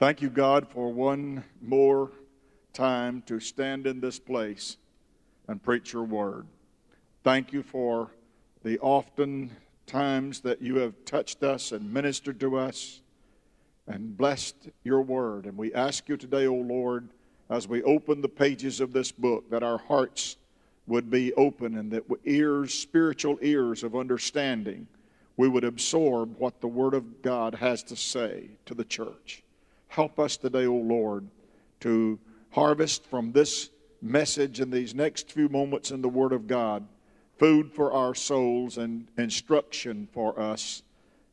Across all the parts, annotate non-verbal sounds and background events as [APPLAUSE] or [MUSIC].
Thank you, God, for one more time to stand in this place and preach your word. Thank you for the often times that you have touched us and ministered to us and blessed your word. And we ask you today, O Lord, as we open the pages of this book, that our hearts would be open and that ears, spiritual ears of understanding, we would absorb what the Word of God has to say to the church. Help us today, O Lord, to harvest from this message in these next few moments in the Word of God food for our souls and instruction for us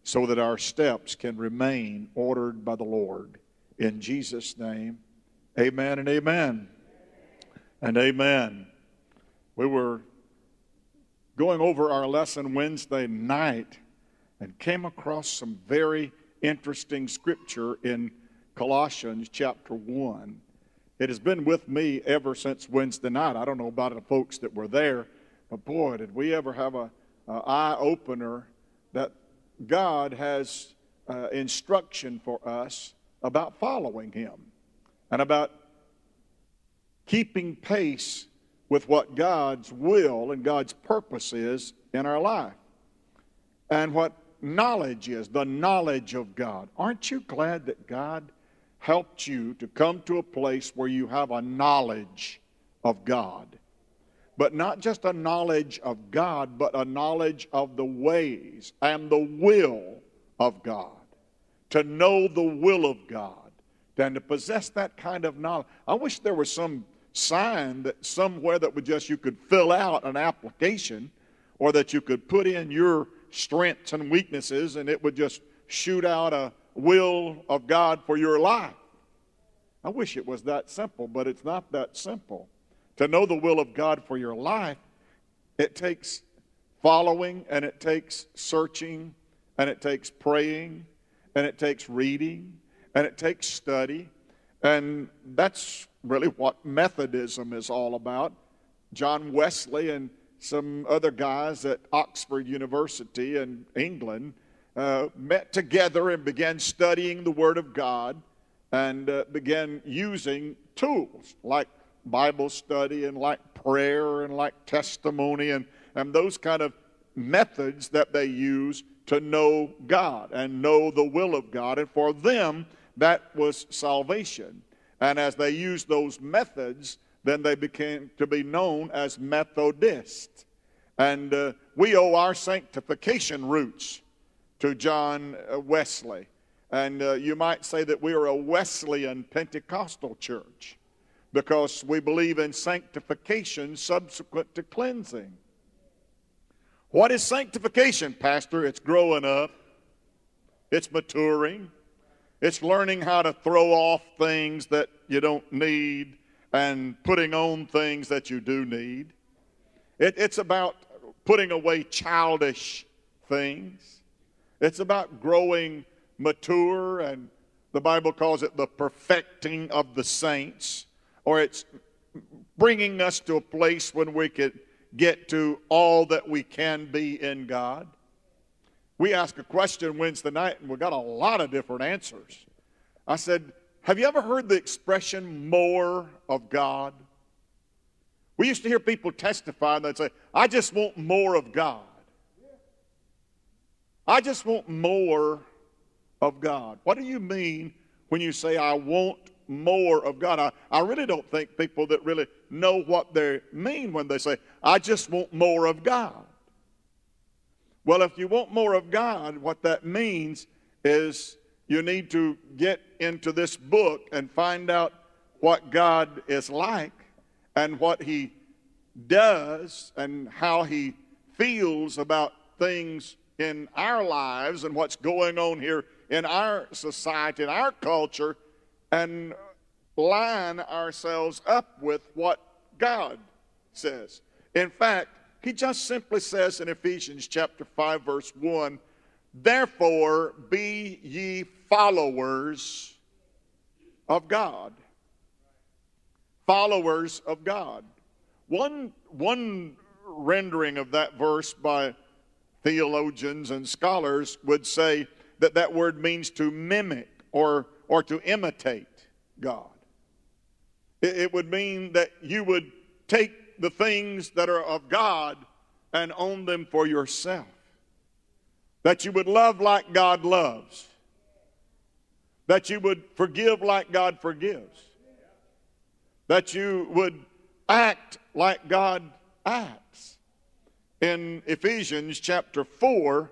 so that our steps can remain ordered by the Lord. In Jesus' name, amen and amen. And amen. We were going over our lesson Wednesday night and came across some very interesting scripture in Colossians chapter 1. It has been with me ever since Wednesday night. I don't know about the folks that were there, but boy, did we ever have a, a eye opener that God has uh, instruction for us about following Him and about keeping pace with what God's will and God's purpose is in our life. And what knowledge is, the knowledge of God. Aren't you glad that God helped you to come to a place where you have a knowledge of God? But not just a knowledge of God, but a knowledge of the ways and the will of God. To know the will of God and to possess that kind of knowledge. I wish there was some sign that somewhere that would just you could fill out an application or that you could put in your strengths and weaknesses, and it would just shoot out a will of God for your life. I wish it was that simple, but it's not that simple. To know the will of God for your life, it takes following, and it takes searching, and it takes praying, and it takes reading, and it takes study. And that's really what Methodism is all about. John Wesley and some other guys at Oxford University in England uh, met together and began studying the Word of God and uh, began using tools like Bible study and like prayer and like testimony and, and those kind of methods that they use to know God and know the will of God. And for them, that was salvation. And as they used those methods, then they became to be known as Methodists. And uh, we owe our sanctification roots to John uh, Wesley. And uh, you might say that we are a Wesleyan Pentecostal church because we believe in sanctification subsequent to cleansing. What is sanctification, Pastor? It's growing up, it's maturing, it's learning how to throw off things that you don't need and putting on things that you do need. It, it's about putting away childish things. It's about growing mature, and the Bible calls it the perfecting of the saints, or it's bringing us to a place when we could get to all that we can be in God. We asked a question Wednesday night, and we got a lot of different answers. I said, have you ever heard the expression more of God? We used to hear people testify and they'd say, I just want more of God. I just want more of God. What do you mean when you say, I want more of God? I, I really don't think people that really know what they mean when they say, I just want more of God. Well, if you want more of God, what that means is you need to get into this book and find out what God is like and what He does and how He feels about things in our lives and what's going on here in our society, in our culture, and line ourselves up with what God says. In fact, he just simply says in Ephesians chapter 5 verse 1, Therefore, be ye followers of God. Followers of God. One, one rendering of that verse by theologians and scholars would say that that word means to mimic or, or to imitate God. It, it would mean that you would take the things that are of God and own them for yourself. That you would love like God loves. That you would forgive like God forgives. That you would act like God acts. In Ephesians chapter 4,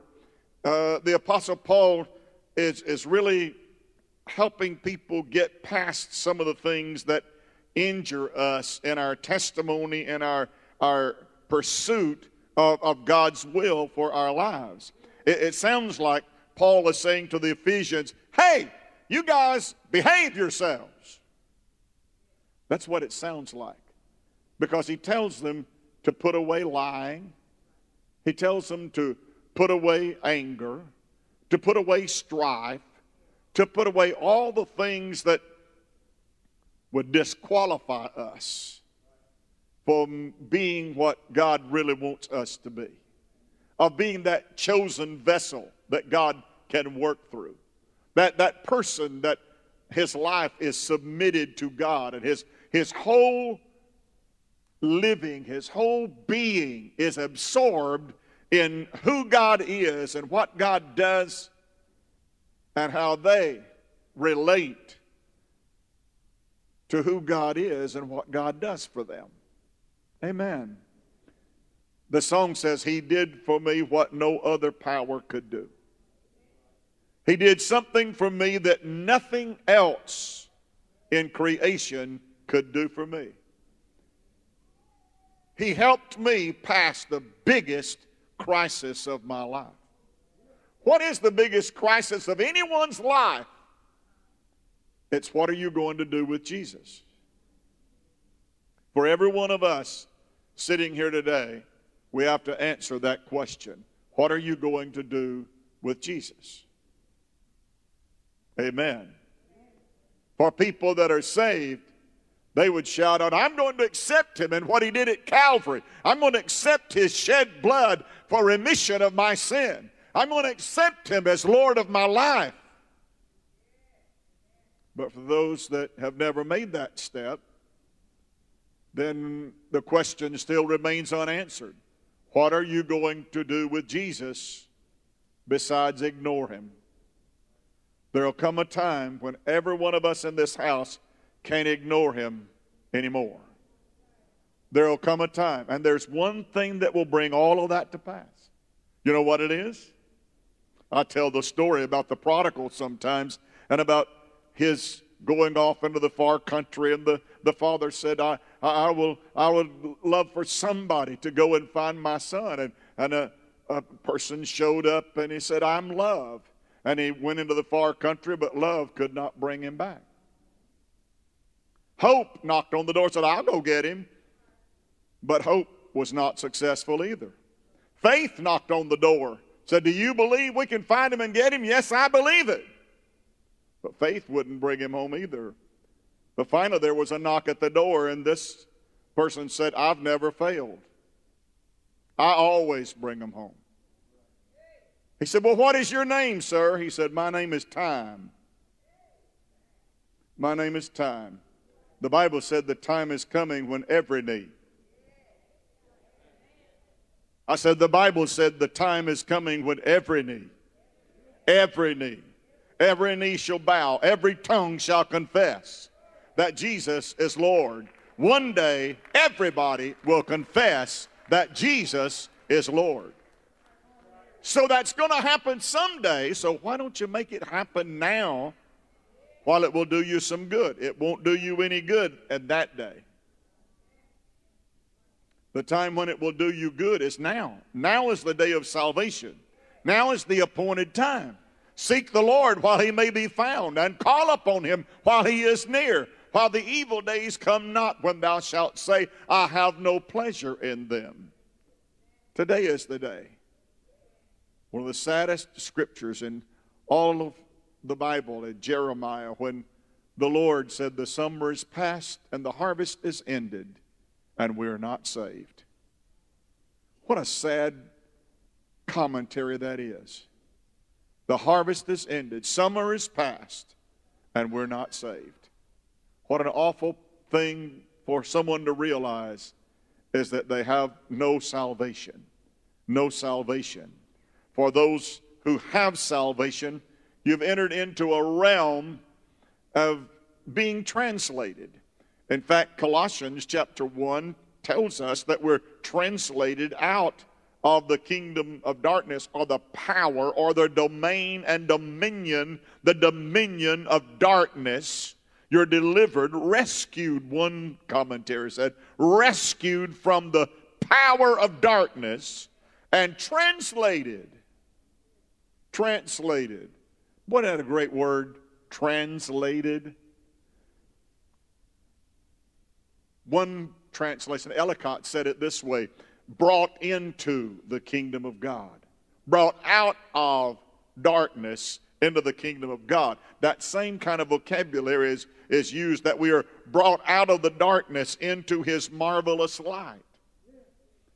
uh, the Apostle Paul is, is really helping people get past some of the things that injure us in our testimony and our, our pursuit of, of God's will for our lives. It, it sounds like Paul is saying to the Ephesians, hey, you guys behave yourselves. That's what it sounds like. Because he tells them to put away lying, he tells them to put away anger, to put away strife, to put away all the things that would disqualify us from being what God really wants us to be, of being that chosen vessel that God can work through, that, that person that his life is submitted to God and his, his whole living, his whole being is absorbed in who God is and what God does and how they relate to who God is and what God does for them. Amen. The song says, He did for me what no other power could do. He did something for me that nothing else in creation could do for me. He helped me pass the biggest crisis of my life. What is the biggest crisis of anyone's life? It's what are you going to do with Jesus? For every one of us sitting here today, we have to answer that question. What are you going to do with Jesus? Amen. For people that are saved, they would shout out, I'm going to accept him and what he did at Calvary. I'm going to accept his shed blood for remission of my sin. I'm going to accept him as Lord of my life. But for those that have never made that step, then the question still remains unanswered. What are you going to do with Jesus besides ignore him? There'll come a time when every one of us in this house can't ignore him anymore. There'll come a time, and there's one thing that will bring all of that to pass. You know what it is? I tell the story about the prodigal sometimes and about his going off into the far country, and the, the father said, I, I, will, I would love for somebody to go and find my son. And, and a, a person showed up and he said, I'm love. And he went into the far country, but love could not bring him back. Hope knocked on the door, said, I'll go get him. But hope was not successful either. Faith knocked on the door, said, Do you believe we can find him and get him? Yes, I believe it. But faith wouldn't bring him home either. But finally, there was a knock at the door, and this person said, I've never failed. I always bring them home. He said, Well, what is your name, sir? He said, My name is Time. My name is Time. The Bible said the time is coming when every knee. I said, The Bible said the time is coming when every knee, every knee Every knee shall bow, every tongue shall confess that Jesus is Lord. One day, everybody will confess that Jesus is Lord. So that's going to happen someday. So why don't you make it happen now while it will do you some good? It won't do you any good at that day. The time when it will do you good is now. Now is the day of salvation. Now is the appointed time. Seek the Lord while he may be found, and call upon him while he is near, while the evil days come not, when thou shalt say, I have no pleasure in them. Today is the day. One of the saddest scriptures in all of the Bible, in Jeremiah, when the Lord said, The summer is past and the harvest is ended, and we're not saved. What a sad commentary that is. The harvest is ended, summer is past, and we're not saved. What an awful thing for someone to realize is that they have no salvation. No salvation. For those who have salvation, you've entered into a realm of being translated. In fact, Colossians chapter 1 tells us that we're translated out of the kingdom of darkness or the power or the domain and dominion, the dominion of darkness. You're delivered, rescued, one commentary said, rescued from the power of darkness and translated. Translated. What a great word, translated. One translation, Ellicott said it this way brought into the kingdom of God, brought out of darkness into the kingdom of God. That same kind of vocabulary is, is used that we are brought out of the darkness into his marvelous light,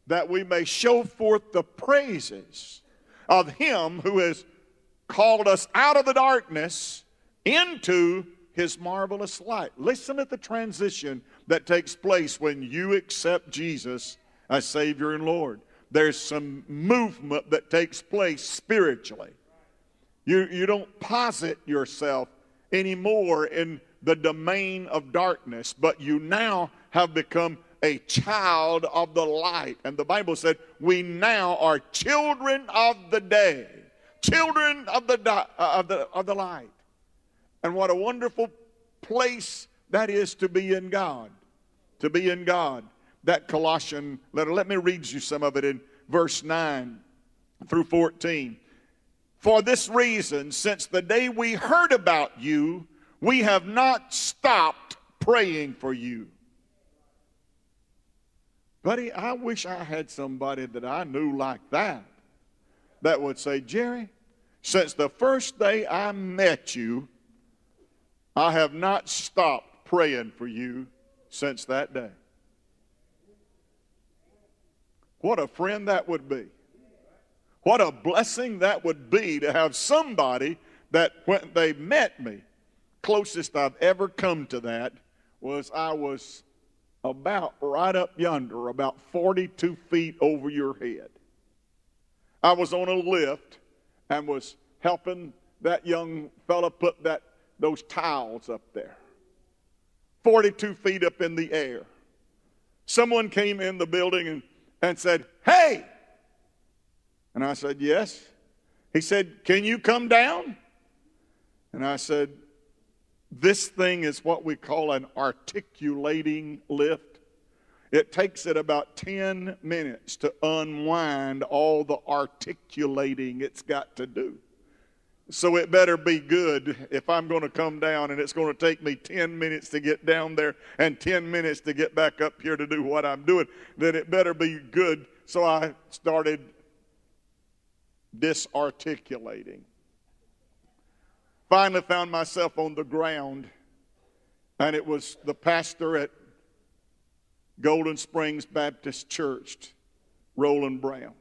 that we may show forth the praises of him who has called us out of the darkness into his marvelous light. Listen at the transition that takes place when you accept Jesus as Savior and Lord. There's some movement that takes place spiritually. You, you don't posit yourself anymore in the domain of darkness, but you now have become a child of the light. And the Bible said, We now are children of the day, children of the, uh, of the, of the light. And what a wonderful place that is to be in God. To be in God. That Colossian letter. Let me read you some of it in verse 9 through 14. For this reason, since the day we heard about you, we have not stopped praying for you. Buddy, I wish I had somebody that I knew like that that would say, Jerry, since the first day I met you, I have not stopped praying for you since that day. What a friend that would be. What a blessing that would be to have somebody that when they met me, closest I've ever come to that was I was about right up yonder, about 42 feet over your head. I was on a lift and was helping that young fella put that those tiles up there. 42 feet up in the air. Someone came in the building and, and said, Hey! And I said, Yes. He said, Can you come down? And I said, This thing is what we call an articulating lift. It takes it about 10 minutes to unwind all the articulating it's got to do. So it better be good if I'm going to come down and it's going to take me 10 minutes to get down there and 10 minutes to get back up here to do what I'm doing. Then it better be good. So I started disarticulating. Finally found myself on the ground and it was the pastor at Golden Springs Baptist Church, Roland Brown.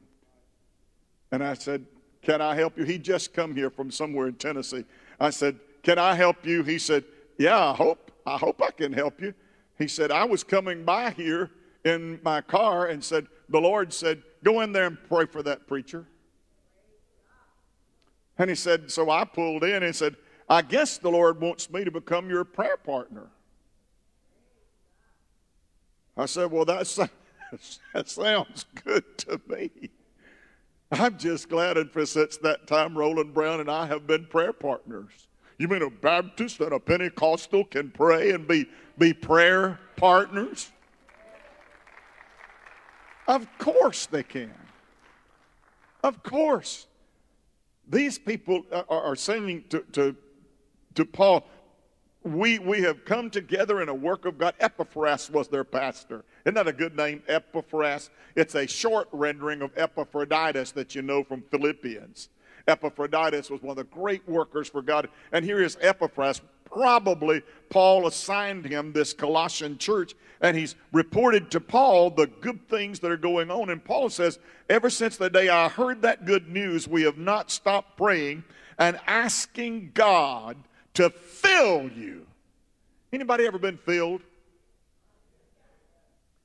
And I said, can I help you? He just come here from somewhere in Tennessee. I said, Can I help you? He said, Yeah, I hope. I hope I can help you. He said, I was coming by here in my car and said, The Lord said, Go in there and pray for that preacher. And he said, So I pulled in and said, I guess the Lord wants me to become your prayer partner. I said, Well, [LAUGHS] that sounds good to me. I'm just glad and for since that time, Roland Brown and I have been prayer partners. You mean a Baptist and a Pentecostal can pray and be, be prayer partners? Of course they can. Of course. These people uh, are, are saying to, to, to Paul, we, we have come together in a work of God. Epaphras was their pastor. Isn't that a good name, Epaphras? It's a short rendering of Epaphroditus that you know from Philippians. Epaphroditus was one of the great workers for God. And here is Epaphras. Probably Paul assigned him this Colossian church, and he's reported to Paul the good things that are going on. And Paul says, Ever since the day I heard that good news, we have not stopped praying and asking God to fill you. Anybody ever been filled?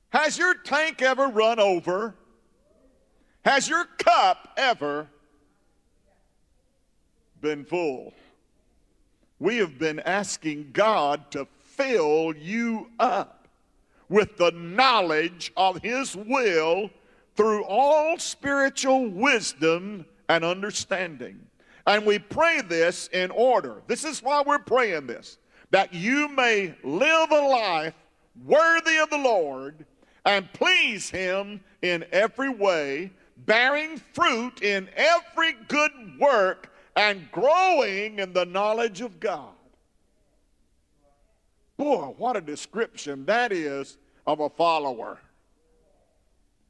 Has your tank ever run over? Has your cup ever been full? We have been asking God to fill you up with the knowledge of His will through all spiritual wisdom and understanding. And we pray this in order. This is why we're praying this that you may live a life worthy of the Lord and please Him in every way, bearing fruit in every good work and growing in the knowledge of God. Boy, what a description that is of a follower.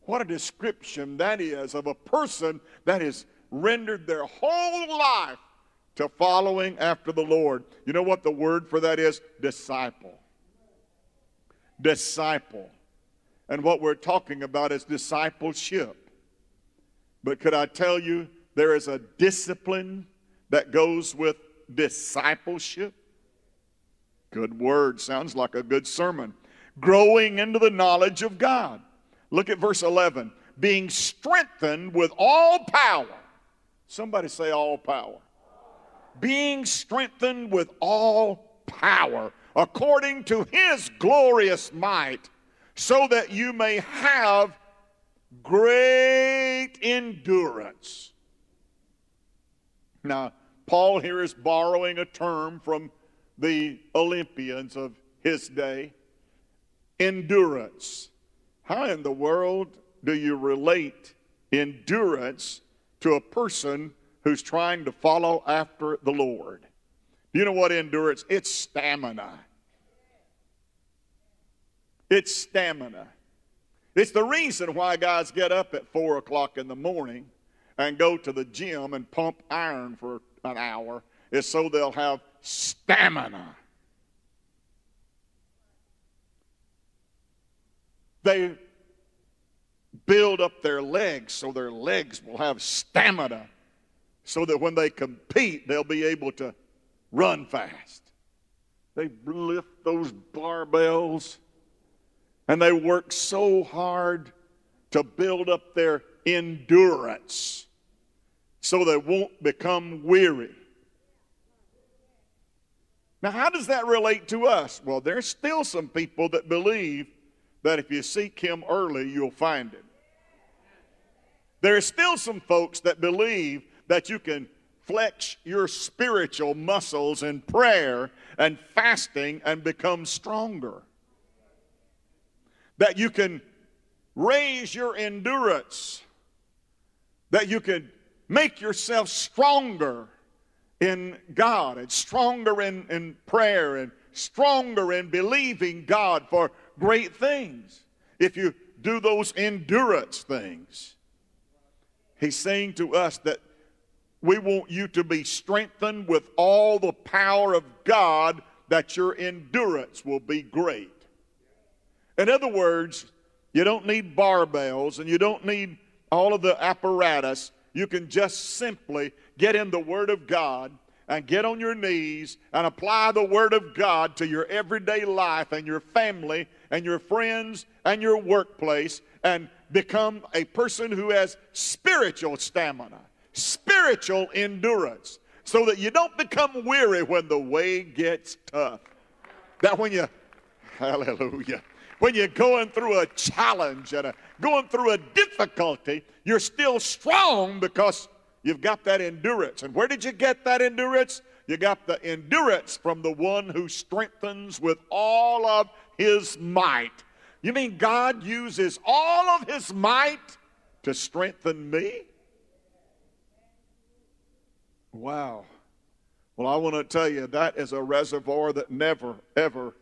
What a description that is of a person that has rendered their whole life to following after the Lord. You know what the word for that is? Disciple. Disciple. And what we're talking about is discipleship. But could I tell you, there is a discipline that goes with discipleship? Good word. Sounds like a good sermon. Growing into the knowledge of God. Look at verse 11. Being strengthened with all power. Somebody say, all power. Being strengthened with all power according to his glorious might, so that you may have great endurance. Now, Paul here is borrowing a term from the Olympians of his day endurance. How in the world do you relate endurance to a person who's trying to follow after the Lord? You know what endurance? It's stamina. It's stamina. It's the reason why guys get up at four o'clock in the morning and go to the gym and pump iron for an hour, is so they'll have stamina. They build up their legs so their legs will have stamina so that when they compete, they'll be able to run fast. They lift those barbells and they work so hard to build up their endurance so they won't become weary. Now, how does that relate to us? Well, there's still some people that believe that if you seek Him early, you'll find Him. There are still some folks that believe that you can flex your spiritual muscles in prayer and fasting and become stronger. That you can raise your endurance. That you can make yourself stronger in God and stronger in, in prayer and stronger in believing God for great things. If you do those endurance things, He's saying to us that we want you to be strengthened with all the power of God that your endurance will be great. In other words, you don't need barbells and you don't need all of the apparatus. You can just simply get in the Word of God and get on your knees and apply the Word of God to your everyday life and your family and your friends and your workplace and become a person who has spiritual stamina, spiritual endurance, so that you don't become weary when the way gets tough. That when you, hallelujah, when you're going through a challenge and a, going through a difficulty, you're still strong because you've got that endurance. And where did you get that endurance? You got the endurance from the one who strengthens with all of his might. You mean God uses all of his might to strengthen me? Wow. Well, I want to tell you that is a reservoir that never, ever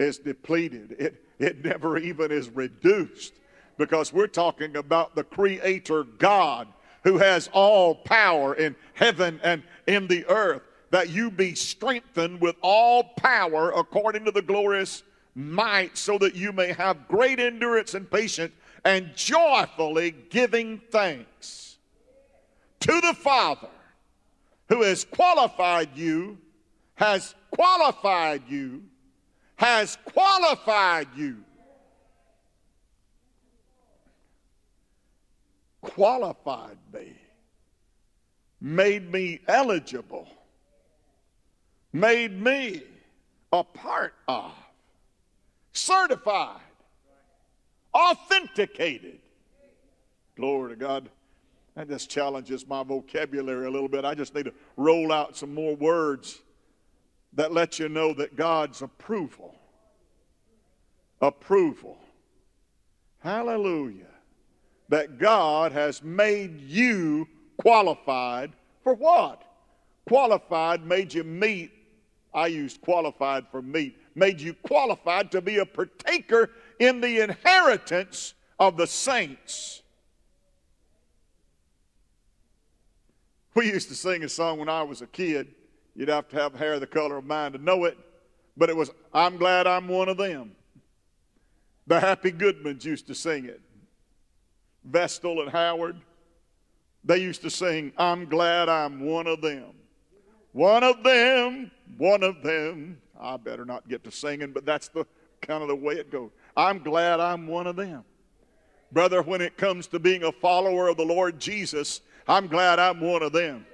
is depleted. It, it never even is reduced because we're talking about the Creator God who has all power in heaven and in the earth. That you be strengthened with all power according to the glorious might, so that you may have great endurance and patience and joyfully giving thanks to the Father who has qualified you, has qualified you, has qualified you. Qualified me, made me eligible, made me a part of, certified, authenticated. Glory to God. That just challenges my vocabulary a little bit. I just need to roll out some more words that let you know that God's approval, approval, hallelujah, that God has made you qualified for what? Qualified made you meet, I used qualified for meet, made you qualified to be a partaker in the inheritance of the saints. We used to sing a song when I was a kid. You'd have to have hair the color of mine to know it, but it was, I'm glad I'm one of them. The Happy Goodmans used to sing it. Vestal and Howard, they used to sing, I'm glad I'm one of them. One of them, one of them. I better not get to singing, but that's the kind of the way it goes. I'm glad I'm one of them. Brother, when it comes to being a follower of the Lord Jesus, I'm glad I'm one of them.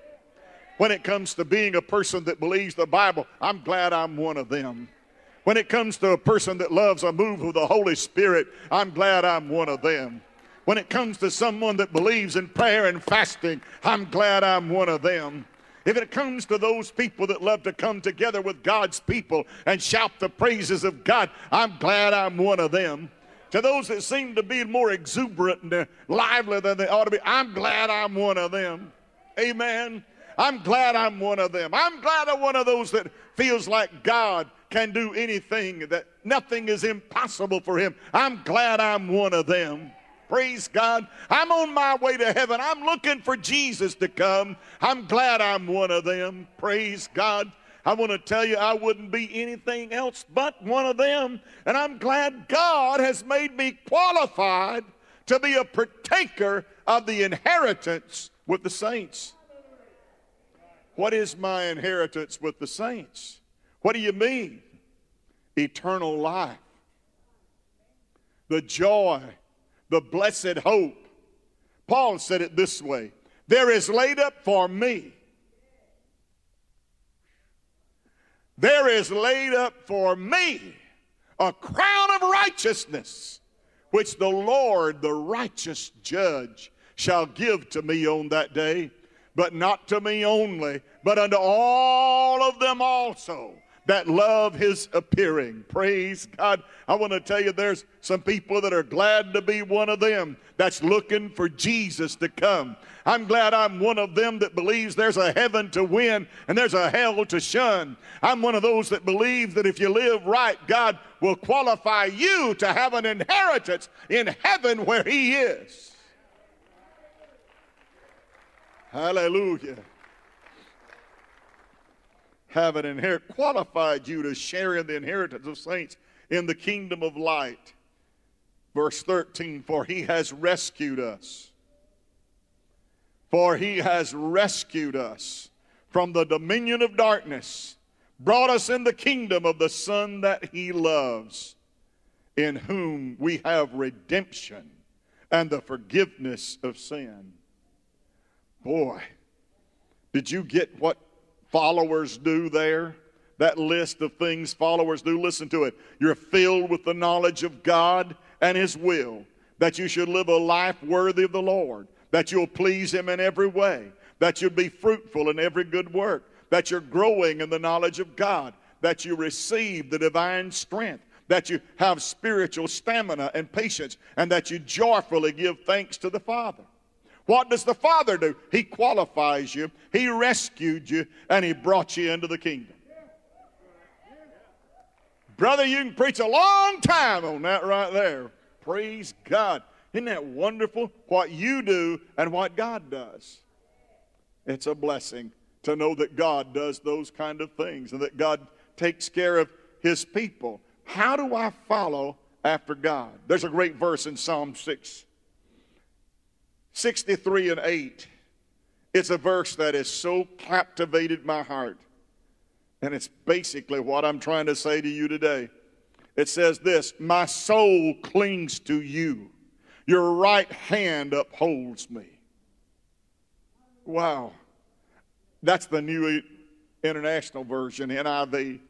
When it comes to being a person that believes the Bible, I'm glad I'm one of them. When it comes to a person that loves a move of the Holy Spirit, I'm glad I'm one of them. When it comes to someone that believes in prayer and fasting, I'm glad I'm one of them. If it comes to those people that love to come together with God's people and shout the praises of God, I'm glad I'm one of them. To those that seem to be more exuberant and lively than they ought to be, I'm glad I'm one of them. Amen. I'm glad I'm one of them. I'm glad I'm one of those that feels like God can do anything, that nothing is impossible for him. I'm glad I'm one of them. Praise God. I'm on my way to heaven. I'm looking for Jesus to come. I'm glad I'm one of them. Praise God. I want to tell you, I wouldn't be anything else but one of them. And I'm glad God has made me qualified to be a partaker of the inheritance with the saints. What is my inheritance with the saints? What do you mean? Eternal life, the joy, the blessed hope. Paul said it this way There is laid up for me, there is laid up for me a crown of righteousness, which the Lord, the righteous judge, shall give to me on that day but not to me only, but unto all of them also that love his appearing. Praise God. I want to tell you there's some people that are glad to be one of them that's looking for Jesus to come. I'm glad I'm one of them that believes there's a heaven to win and there's a hell to shun. I'm one of those that believe that if you live right, God will qualify you to have an inheritance in heaven where he is. Hallelujah. Have an inherit qualified you to share in the inheritance of saints in the kingdom of light. Verse 13, for he has rescued us. For he has rescued us from the dominion of darkness, brought us in the kingdom of the Son that he loves, in whom we have redemption and the forgiveness of sin. Boy, did you get what followers do there? That list of things followers do. Listen to it. You're filled with the knowledge of God and His will, that you should live a life worthy of the Lord, that you'll please Him in every way, that you'll be fruitful in every good work, that you're growing in the knowledge of God, that you receive the divine strength, that you have spiritual stamina and patience, and that you joyfully give thanks to the Father. What does the Father do? He qualifies you, He rescued you, and He brought you into the kingdom. Brother, you can preach a long time on that right there. Praise God. Isn't that wonderful what you do and what God does? It's a blessing to know that God does those kind of things and that God takes care of his people. How do I follow after God? There's a great verse in Psalm 6 63 and 8. It's a verse that has so captivated my heart. And it's basically what I'm trying to say to you today. It says this My soul clings to you, your right hand upholds me. Wow. That's the New International Version, NIV.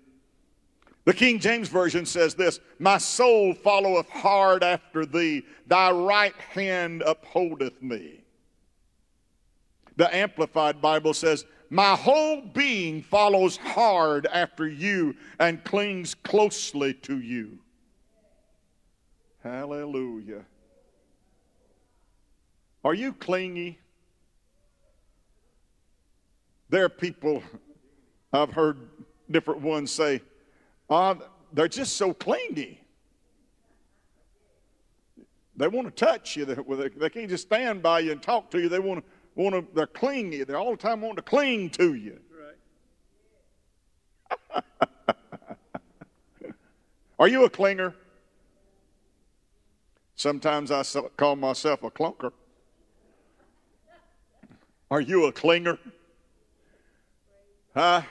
The King James Version says this My soul followeth hard after thee, thy right hand upholdeth me. The Amplified Bible says, My whole being follows hard after you and clings closely to you. Hallelujah. Are you clingy? There are people, I've heard different ones say, uh, they're just so clingy. They want to touch you. They, they can't just stand by you and talk to you. They want to, want to they're clingy. They're all the time wanting to cling to you. Right. [LAUGHS] Are you a clinger? Sometimes I call myself a clunker. Are you a clinger? Huh?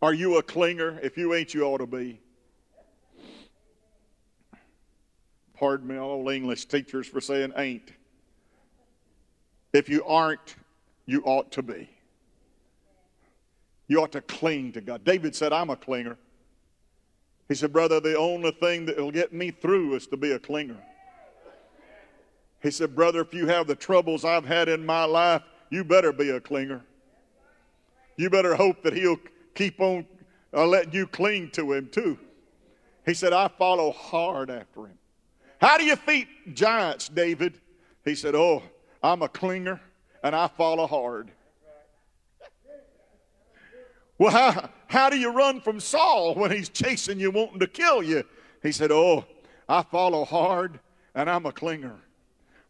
Are you a clinger? If you ain't, you ought to be. Pardon me, all English teachers for saying ain't. If you aren't, you ought to be. You ought to cling to God. David said, I'm a clinger. He said, Brother, the only thing that will get me through is to be a clinger. He said, Brother, if you have the troubles I've had in my life, you better be a clinger. You better hope that He'll keep on uh, letting you cling to Him too. He said, I follow hard after Him. How do you feed giants, David? He said, Oh, I'm a clinger and I follow hard. Well, how, how do you run from Saul when he's chasing you, wanting to kill you? He said, Oh, I follow hard and I'm a clinger.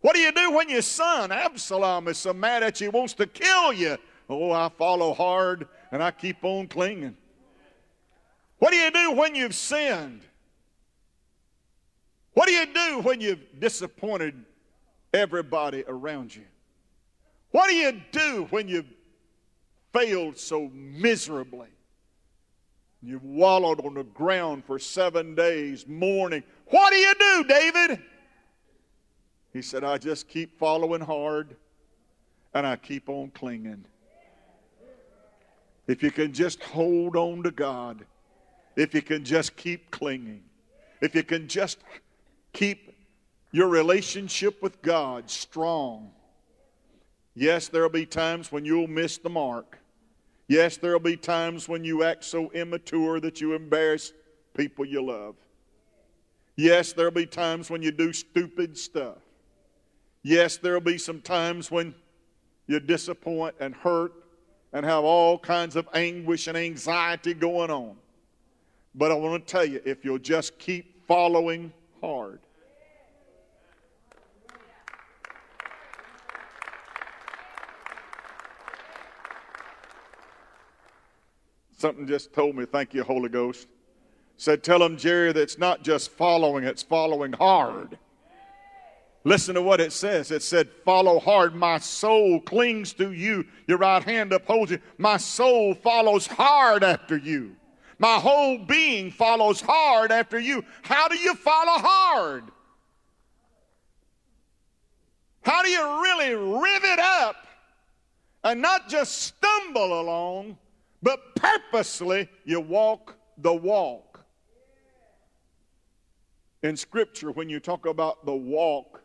What do you do when your son, Absalom, is so mad at you, wants to kill you? Oh, I follow hard and I keep on clinging. What do you do when you've sinned? What do you do when you've disappointed everybody around you? What do you do when you've failed so miserably? You've wallowed on the ground for seven days, mourning. What do you do, David? He said, I just keep following hard and I keep on clinging. If you can just hold on to God, if you can just keep clinging, if you can just keep your relationship with God strong. Yes, there'll be times when you'll miss the mark. Yes, there'll be times when you act so immature that you embarrass people you love. Yes, there'll be times when you do stupid stuff. Yes, there'll be some times when you disappoint and hurt and have all kinds of anguish and anxiety going on. But I want to tell you if you'll just keep following hard, Something just told me, thank you, Holy Ghost. Said, tell him, Jerry, that it's not just following, it's following hard. Listen to what it says. It said, Follow hard. My soul clings to you. Your right hand upholds you. My soul follows hard after you. My whole being follows hard after you. How do you follow hard? How do you really rivet up and not just stumble along, but purposely you walk the walk? In Scripture, when you talk about the walk,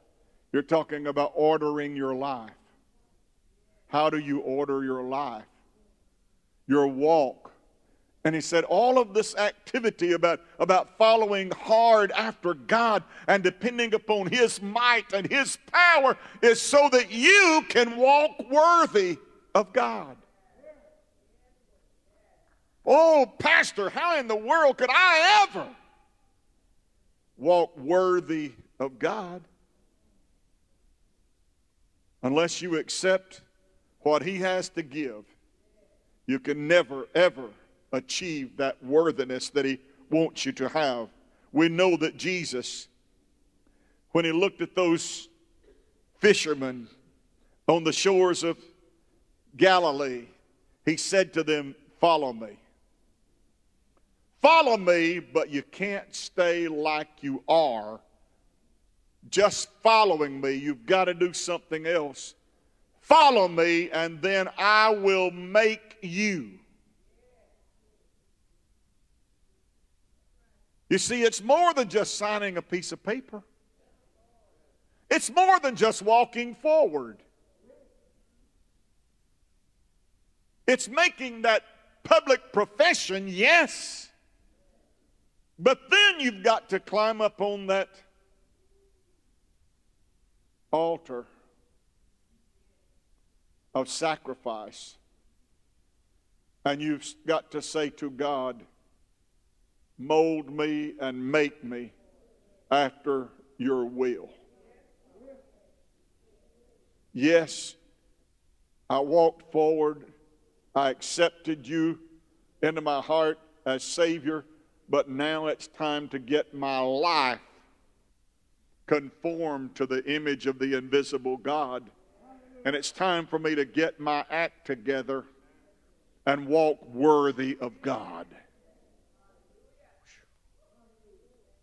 you're talking about ordering your life. How do you order your life? Your walk. And he said, all of this activity about, about following hard after God and depending upon his might and his power is so that you can walk worthy of God. Oh, Pastor, how in the world could I ever walk worthy of God? Unless you accept what He has to give, you can never, ever achieve that worthiness that He wants you to have. We know that Jesus, when He looked at those fishermen on the shores of Galilee, He said to them, Follow me. Follow me, but you can't stay like you are. Just following me, you've got to do something else. Follow me, and then I will make you. You see, it's more than just signing a piece of paper. It's more than just walking forward. It's making that public profession, yes. But then you've got to climb up on that altar of sacrifice. And you've got to say to God, mold me and make me after your will. Yes, I walked forward. I accepted you into my heart as Savior but now it's time to get my life conformed to the image of the invisible God. And it's time for me to get my act together and walk worthy of God.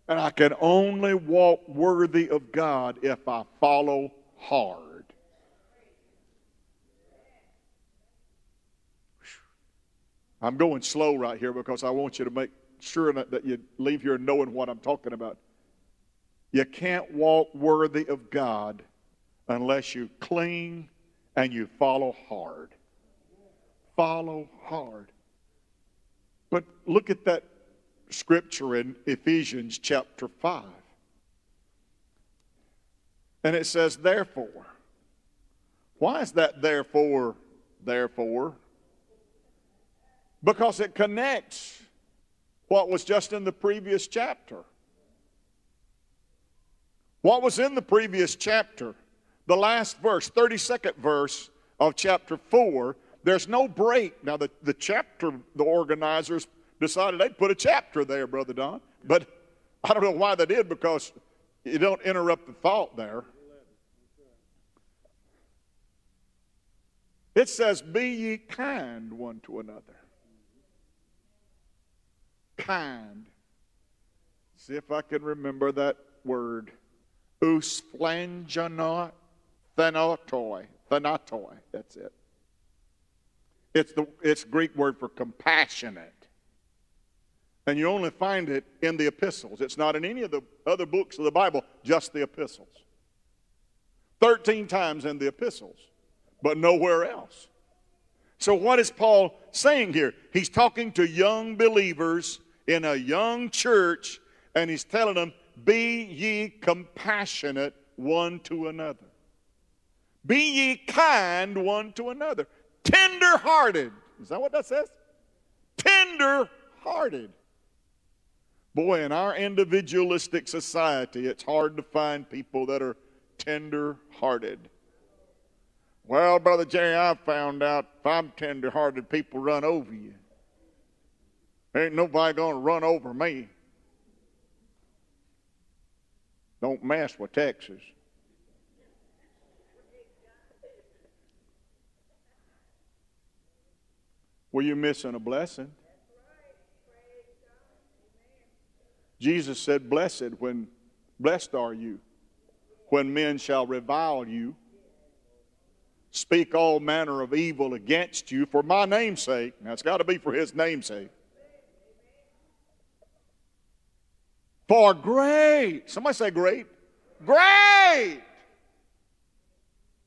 And I can only walk worthy of God if I follow hard. I'm going slow right here because I want you to make sure that you leave here knowing what I'm talking about. You can't walk worthy of God unless you cling and you follow hard. Follow hard. But look at that scripture in Ephesians chapter 5. And it says, therefore. Why is that therefore, therefore? Because it connects what was just in the previous chapter. What was in the previous chapter? The last verse, 32nd verse of chapter 4, there's no break. Now, the, the chapter, the organizers decided they'd put a chapter there, Brother Don. But [LAUGHS] I don't know why they did because you don't interrupt the thought there. It says, Be ye kind one to another kind. See if I can remember that word. Usplangenot thanatoi. Thanatoi. That's it. It's the it's Greek word for compassionate. And you only find it in the epistles. It's not in any of the other books of the Bible, just the epistles. 13 times in the epistles, but nowhere else. So, what is Paul saying here? He's talking to young believers in a young church, and he's telling them, Be ye compassionate one to another. Be ye kind one to another. Tender hearted. Is that what that says? Tender hearted. Boy, in our individualistic society, it's hard to find people that are tender hearted. Well, Brother Jerry, I've found out if I'm tender hearted, people run over you. Ain't nobody going to run over me. Don't mess with Texas. Were you missing a blessing? Jesus said, Blessed when blessed are you when men shall revile you, speak all manner of evil against you for my name's sake. Now it's got to be for his name's sake. For great. Somebody say great. Great.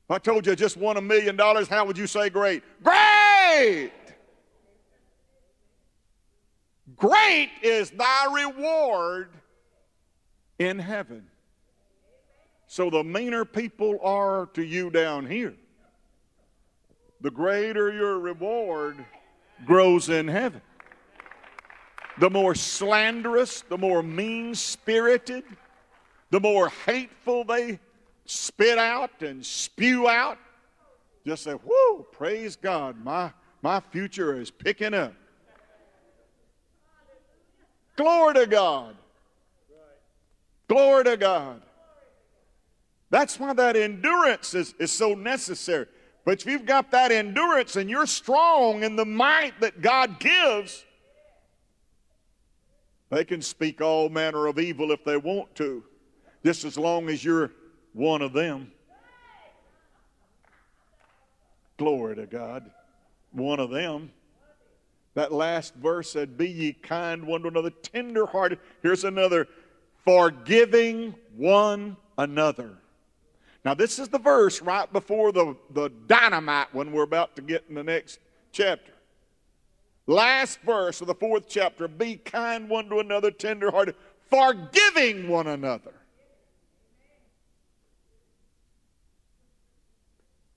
If I told you I just won a million dollars, how would you say great? Great. Great is thy reward in heaven. So the meaner people are to you down here, the greater your reward grows in heaven the more slanderous, the more mean spirited, the more hateful they spit out and spew out, just say, Whoa, praise God, my, my future is picking up. Glory to God. Glory to God. That's why that endurance is, is so necessary. But if you've got that endurance and you're strong in the might that God gives, They can speak all manner of evil if they want to, just as long as you're one of them. Glory to God. One of them. That last verse said, Be ye kind one to another, tender hearted. Here's another, forgiving one another. Now, this is the verse right before the, the dynamite one we're about to get in the next chapter. Last verse of the fourth chapter be kind one to another, tenderhearted, forgiving one another.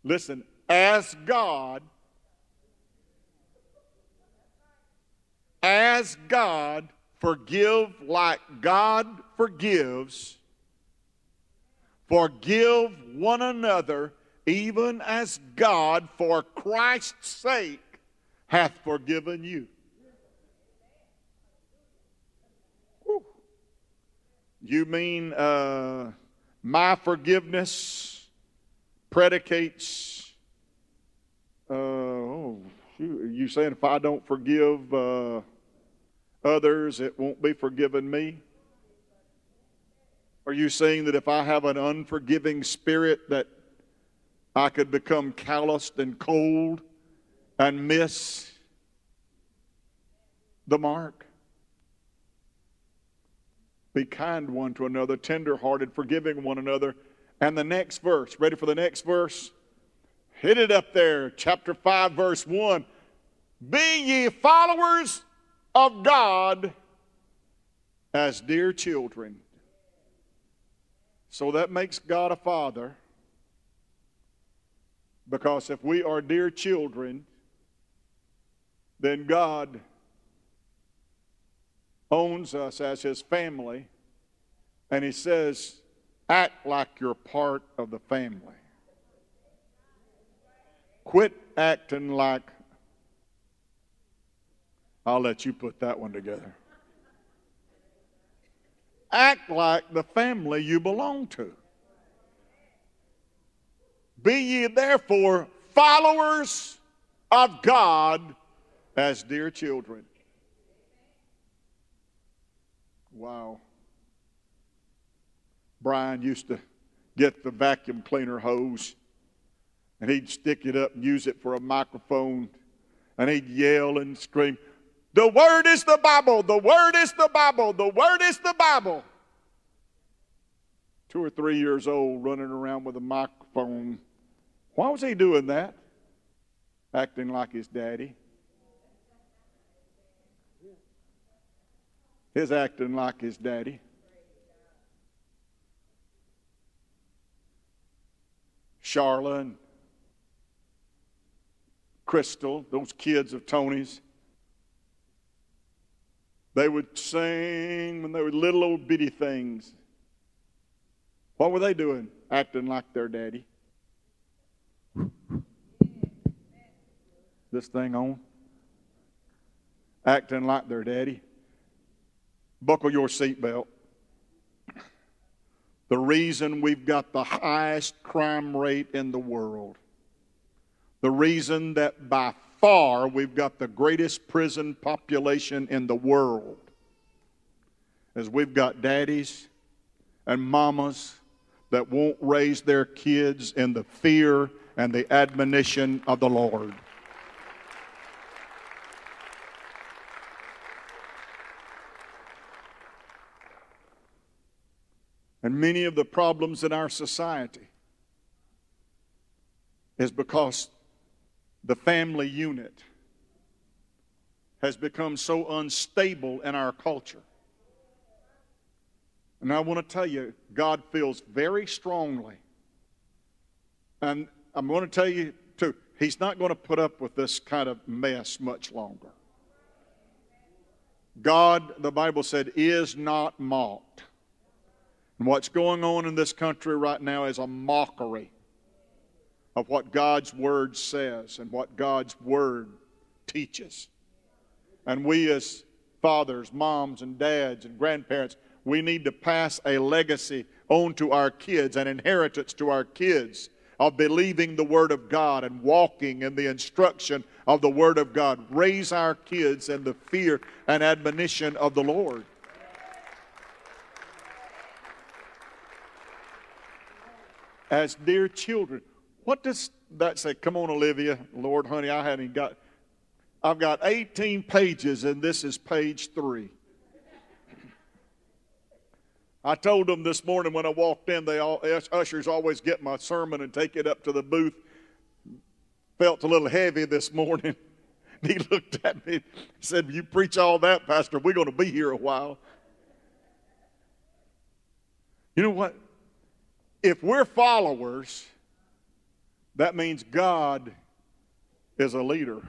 Listen, as God, as God, forgive like God forgives, forgive one another, even as God, for Christ's sake, hath forgiven you. You mean uh, my forgiveness predicates? Uh, oh, shoot. you saying if I don't forgive uh, others, it won't be forgiven me? Are you saying that if I have an unforgiving spirit, that I could become calloused and cold and miss the mark. Be kind one to another, tenderhearted, forgiving one another. And the next verse, ready for the next verse? Hit it up there, chapter 5, verse 1. Be ye followers of God as dear children. So that makes God a father. Because if we are dear children, then God owns us as his family, and he says, act like you're part of the family. Quit acting like, I'll let you put that one together. Act like the family you belong to. Be ye therefore followers of God as dear children. Wow. Brian used to get the vacuum cleaner hose and he'd stick it up and use it for a microphone and he'd yell and scream, The Word is the Bible, the Word is the Bible, the Word is the Bible. Two or three years old, running around with a microphone. Why was he doing that? Acting like his daddy. His acting like his daddy. Charla and Crystal, those kids of Tony's, they would sing when they were little old bitty things. What were they doing? Acting like their daddy. This thing on? Acting like their daddy. Buckle your seatbelt. The reason we've got the highest crime rate in the world, the reason that by far we've got the greatest prison population in the world, is we've got daddies and mamas that won't raise their kids in the fear and the admonition of the Lord. And many of the problems in our society is because the family unit has become so unstable in our culture. And I want to tell you, God feels very strongly. And I'm going to tell you, too, He's not going to put up with this kind of mess much longer. God, the Bible said, is not mocked. And what's going on in this country right now is a mockery of what God's Word says and what God's Word teaches. And we, as fathers, moms, and dads, and grandparents, we need to pass a legacy on to our kids, an inheritance to our kids of believing the Word of God and walking in the instruction of the Word of God. Raise our kids in the fear and admonition of the Lord. As dear children. What does that say? Come on, Olivia. Lord, honey, I haven't got, I've got 18 pages, and this is page three. I told them this morning when I walked in, they all, ushers always get my sermon and take it up to the booth. Felt a little heavy this morning. [LAUGHS] He looked at me and said, You preach all that, Pastor. We're going to be here a while. You know what? If we're followers, that means God is a leader.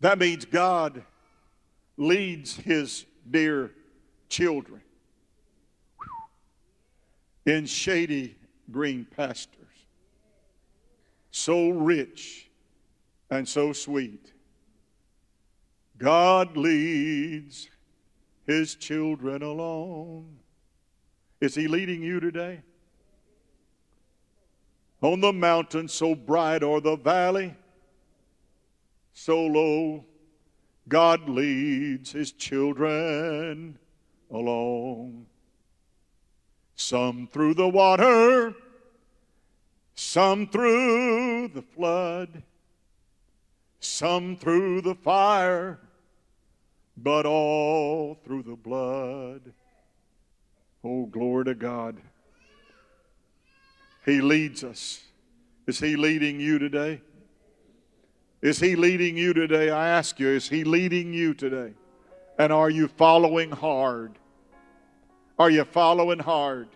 That means God leads his dear children in shady green pastures. So rich and so sweet. God leads his children along. Is he leading you today? On the mountain so bright or the valley so low, God leads his children along. Some through the water, some through the flood, some through the fire, but all through the blood. Oh, glory to God. He leads us. Is He leading you today? Is He leading you today? I ask you, is He leading you today? And are you following hard? Are you following hard?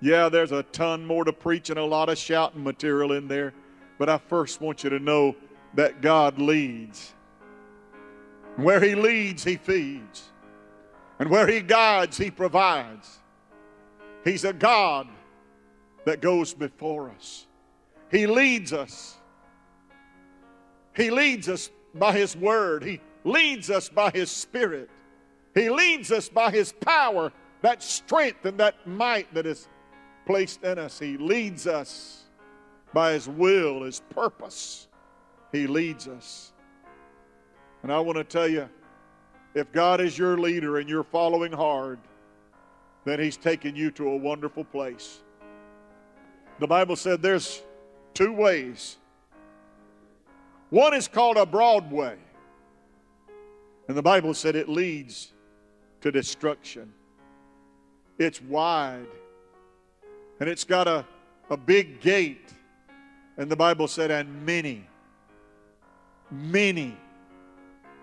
Yeah, there's a ton more to preach and a lot of shouting material in there, but I first want you to know that God leads. Where He leads, He feeds. And where He guides, He provides. He's a God that goes before us. He leads us. He leads us by His Word. He leads us by His Spirit. He leads us by His power, that strength and that might that is placed in us. He leads us by His will, His purpose. He leads us. And I want to tell you if God is your leader and you're following hard, then He's taking you to a wonderful place. The Bible said there's two ways one is called a broad way. And the Bible said it leads to destruction. It's wide. And it's got a, a big gate. And the Bible said, and many, many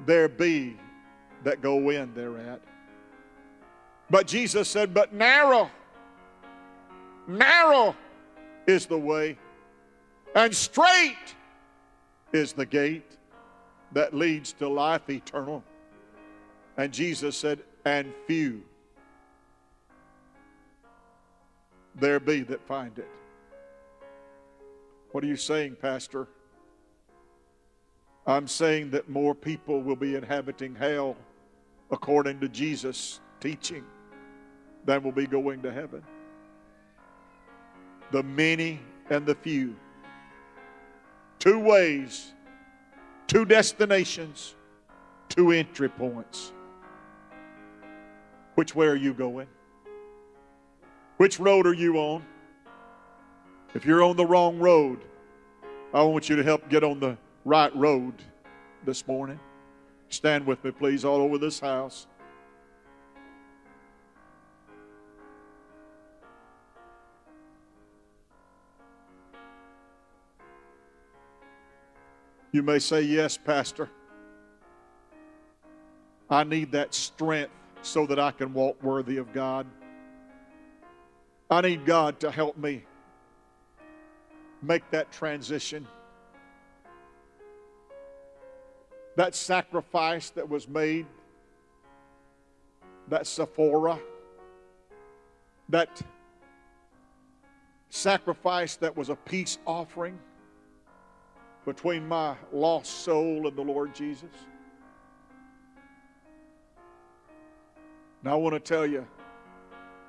there be that go in thereat. But Jesus said, but narrow, narrow is the way, and straight is the gate that leads to life eternal. And Jesus said, and few there be that find it. What are you saying, Pastor? I'm saying that more people will be inhabiting hell according to Jesus' teaching than will be going to heaven. The many and the few two ways, two destinations, two entry points. Which way are you going? Which road are you on? If you're on the wrong road, I want you to help get on the right road this morning. Stand with me, please, all over this house. You may say, Yes, Pastor. I need that strength so that I can walk worthy of God. I need God to help me make that transition. That sacrifice that was made, that Sephora, that sacrifice that was a peace offering between my lost soul and the Lord Jesus. Now, I want to tell you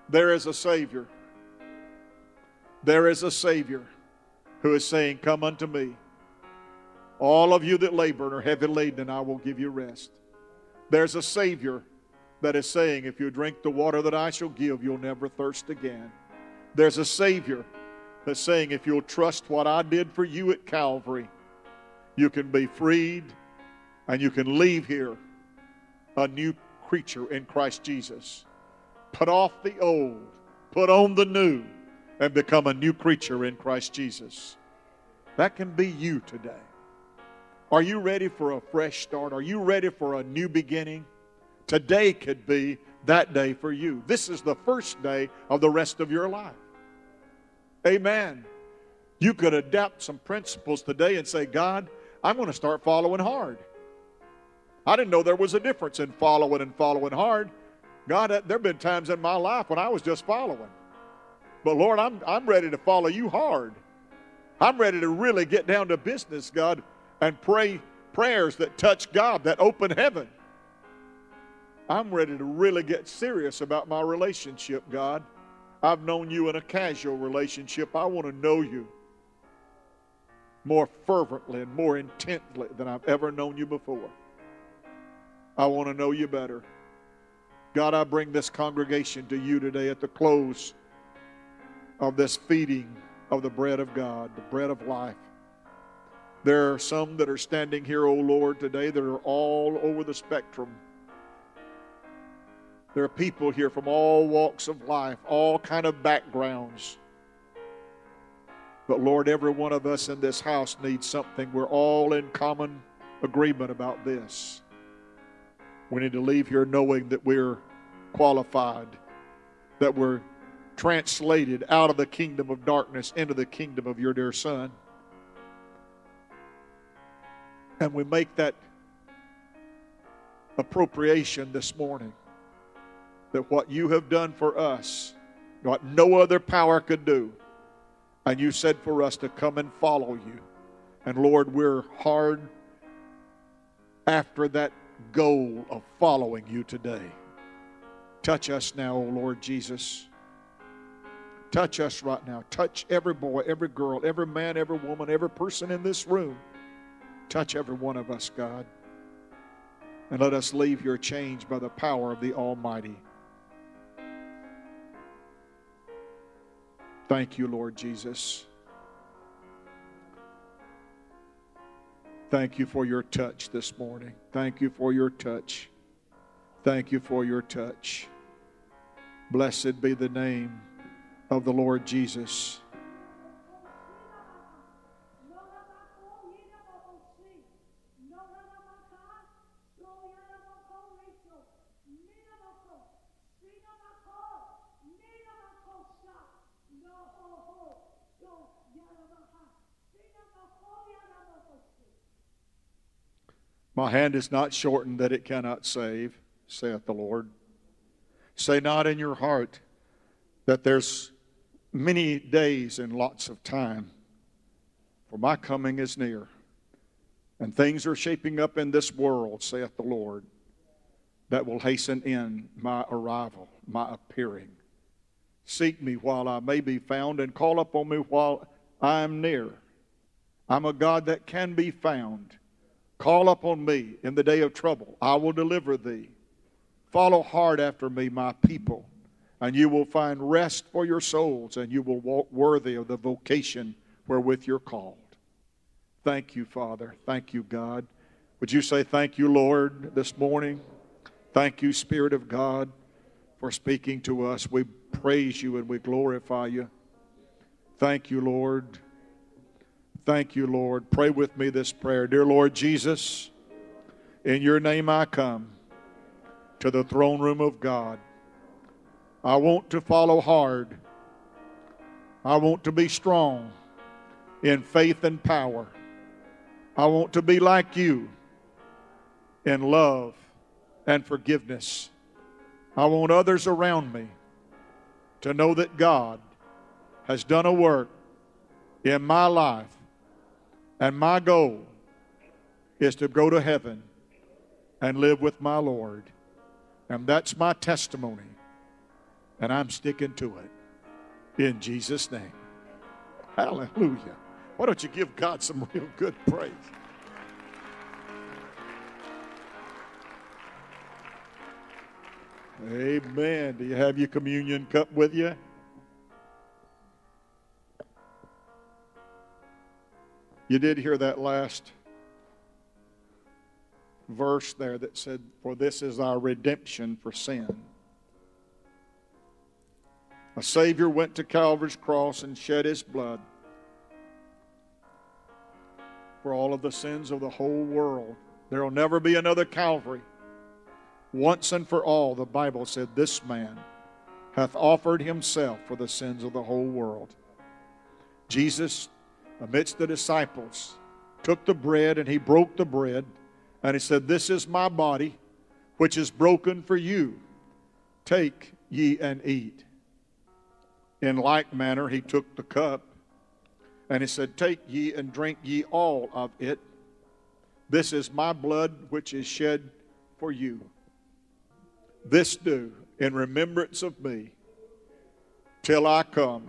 there is a Savior. There is a Savior who is saying, Come unto me. All of you that labor and are heavy laden, and I will give you rest. There's a Savior that is saying, If you drink the water that I shall give, you'll never thirst again. There's a Savior that's saying, if you'll trust what I did for you at Calvary, you can be freed and you can leave here a new creature in Christ Jesus. Put off the old, put on the new, and become a new creature in Christ Jesus. That can be you today. Are you ready for a fresh start? Are you ready for a new beginning? Today could be that day for you. This is the first day of the rest of your life. Amen. You could adapt some principles today and say, God, I'm going to start following hard. I didn't know there was a difference in following and following hard. God, there have been times in my life when I was just following. But Lord, I'm, I'm ready to follow you hard. I'm ready to really get down to business, God, and pray prayers that touch God, that open heaven. I'm ready to really get serious about my relationship, God. I've known you in a casual relationship. I want to know you more fervently and more intently than I've ever known you before. I want to know you better. God, I bring this congregation to you today at the close of this feeding of the bread of God, the bread of life. There are some that are standing here, O oh Lord, today that are all over the spectrum there are people here from all walks of life, all kind of backgrounds. But Lord, every one of us in this house needs something. We're all in common agreement about this. We need to leave here knowing that we're qualified, that we're translated out of the kingdom of darkness into the kingdom of your dear Son. And we make that appropriation this morning that what you have done for us, what no other power could do, and you said for us to come and follow you. And Lord, we're hard after that goal of following you today. Touch us now, O Lord Jesus. Touch us right now. Touch every boy, every girl, every man, every woman, every person in this room. Touch every one of us, God. And let us leave your change by the power of the Almighty. Thank you, Lord Jesus. Thank you for your touch this morning. Thank you for your touch. Thank you for your touch. Blessed be the name of the Lord Jesus. My hand is not shortened that it cannot save, saith the Lord. Say not in your heart that there's many days and lots of time, for my coming is near. And things are shaping up in this world, saith the Lord, that will hasten in my arrival, my appearing. Seek me while I may be found, and call upon me while I am near. I'm a God that can be found. Call upon me in the day of trouble. I will deliver thee. Follow hard after me, my people, and you will find rest for your souls, and you will walk worthy of the vocation wherewith you're called. Thank you, Father. Thank you, God. Would you say thank you, Lord, this morning? Thank you, Spirit of God, for speaking to us. We praise you and we glorify you. Thank you, Lord. Thank you, Lord. Pray with me this prayer. Dear Lord Jesus, in your name I come to the throne room of God. I want to follow hard. I want to be strong in faith and power. I want to be like you in love and forgiveness. I want others around me to know that God has done a work in my life and my goal is to go to heaven and live with my Lord. And that's my testimony. And I'm sticking to it. In Jesus' name. Hallelujah. Why don't you give God some real good praise? Amen. Do you have your communion cup with you? You did hear that last verse there that said, For this is our redemption for sin. A Savior went to Calvary's cross and shed his blood for all of the sins of the whole world. There will never be another Calvary. Once and for all, the Bible said, This man hath offered himself for the sins of the whole world. Jesus, amidst the disciples, took the bread and he broke the bread and he said, This is my body, which is broken for you. Take ye and eat. In like manner, he took the cup and he said, Take ye and drink ye all of it. This is my blood, which is shed for you. This do in remembrance of me till I come.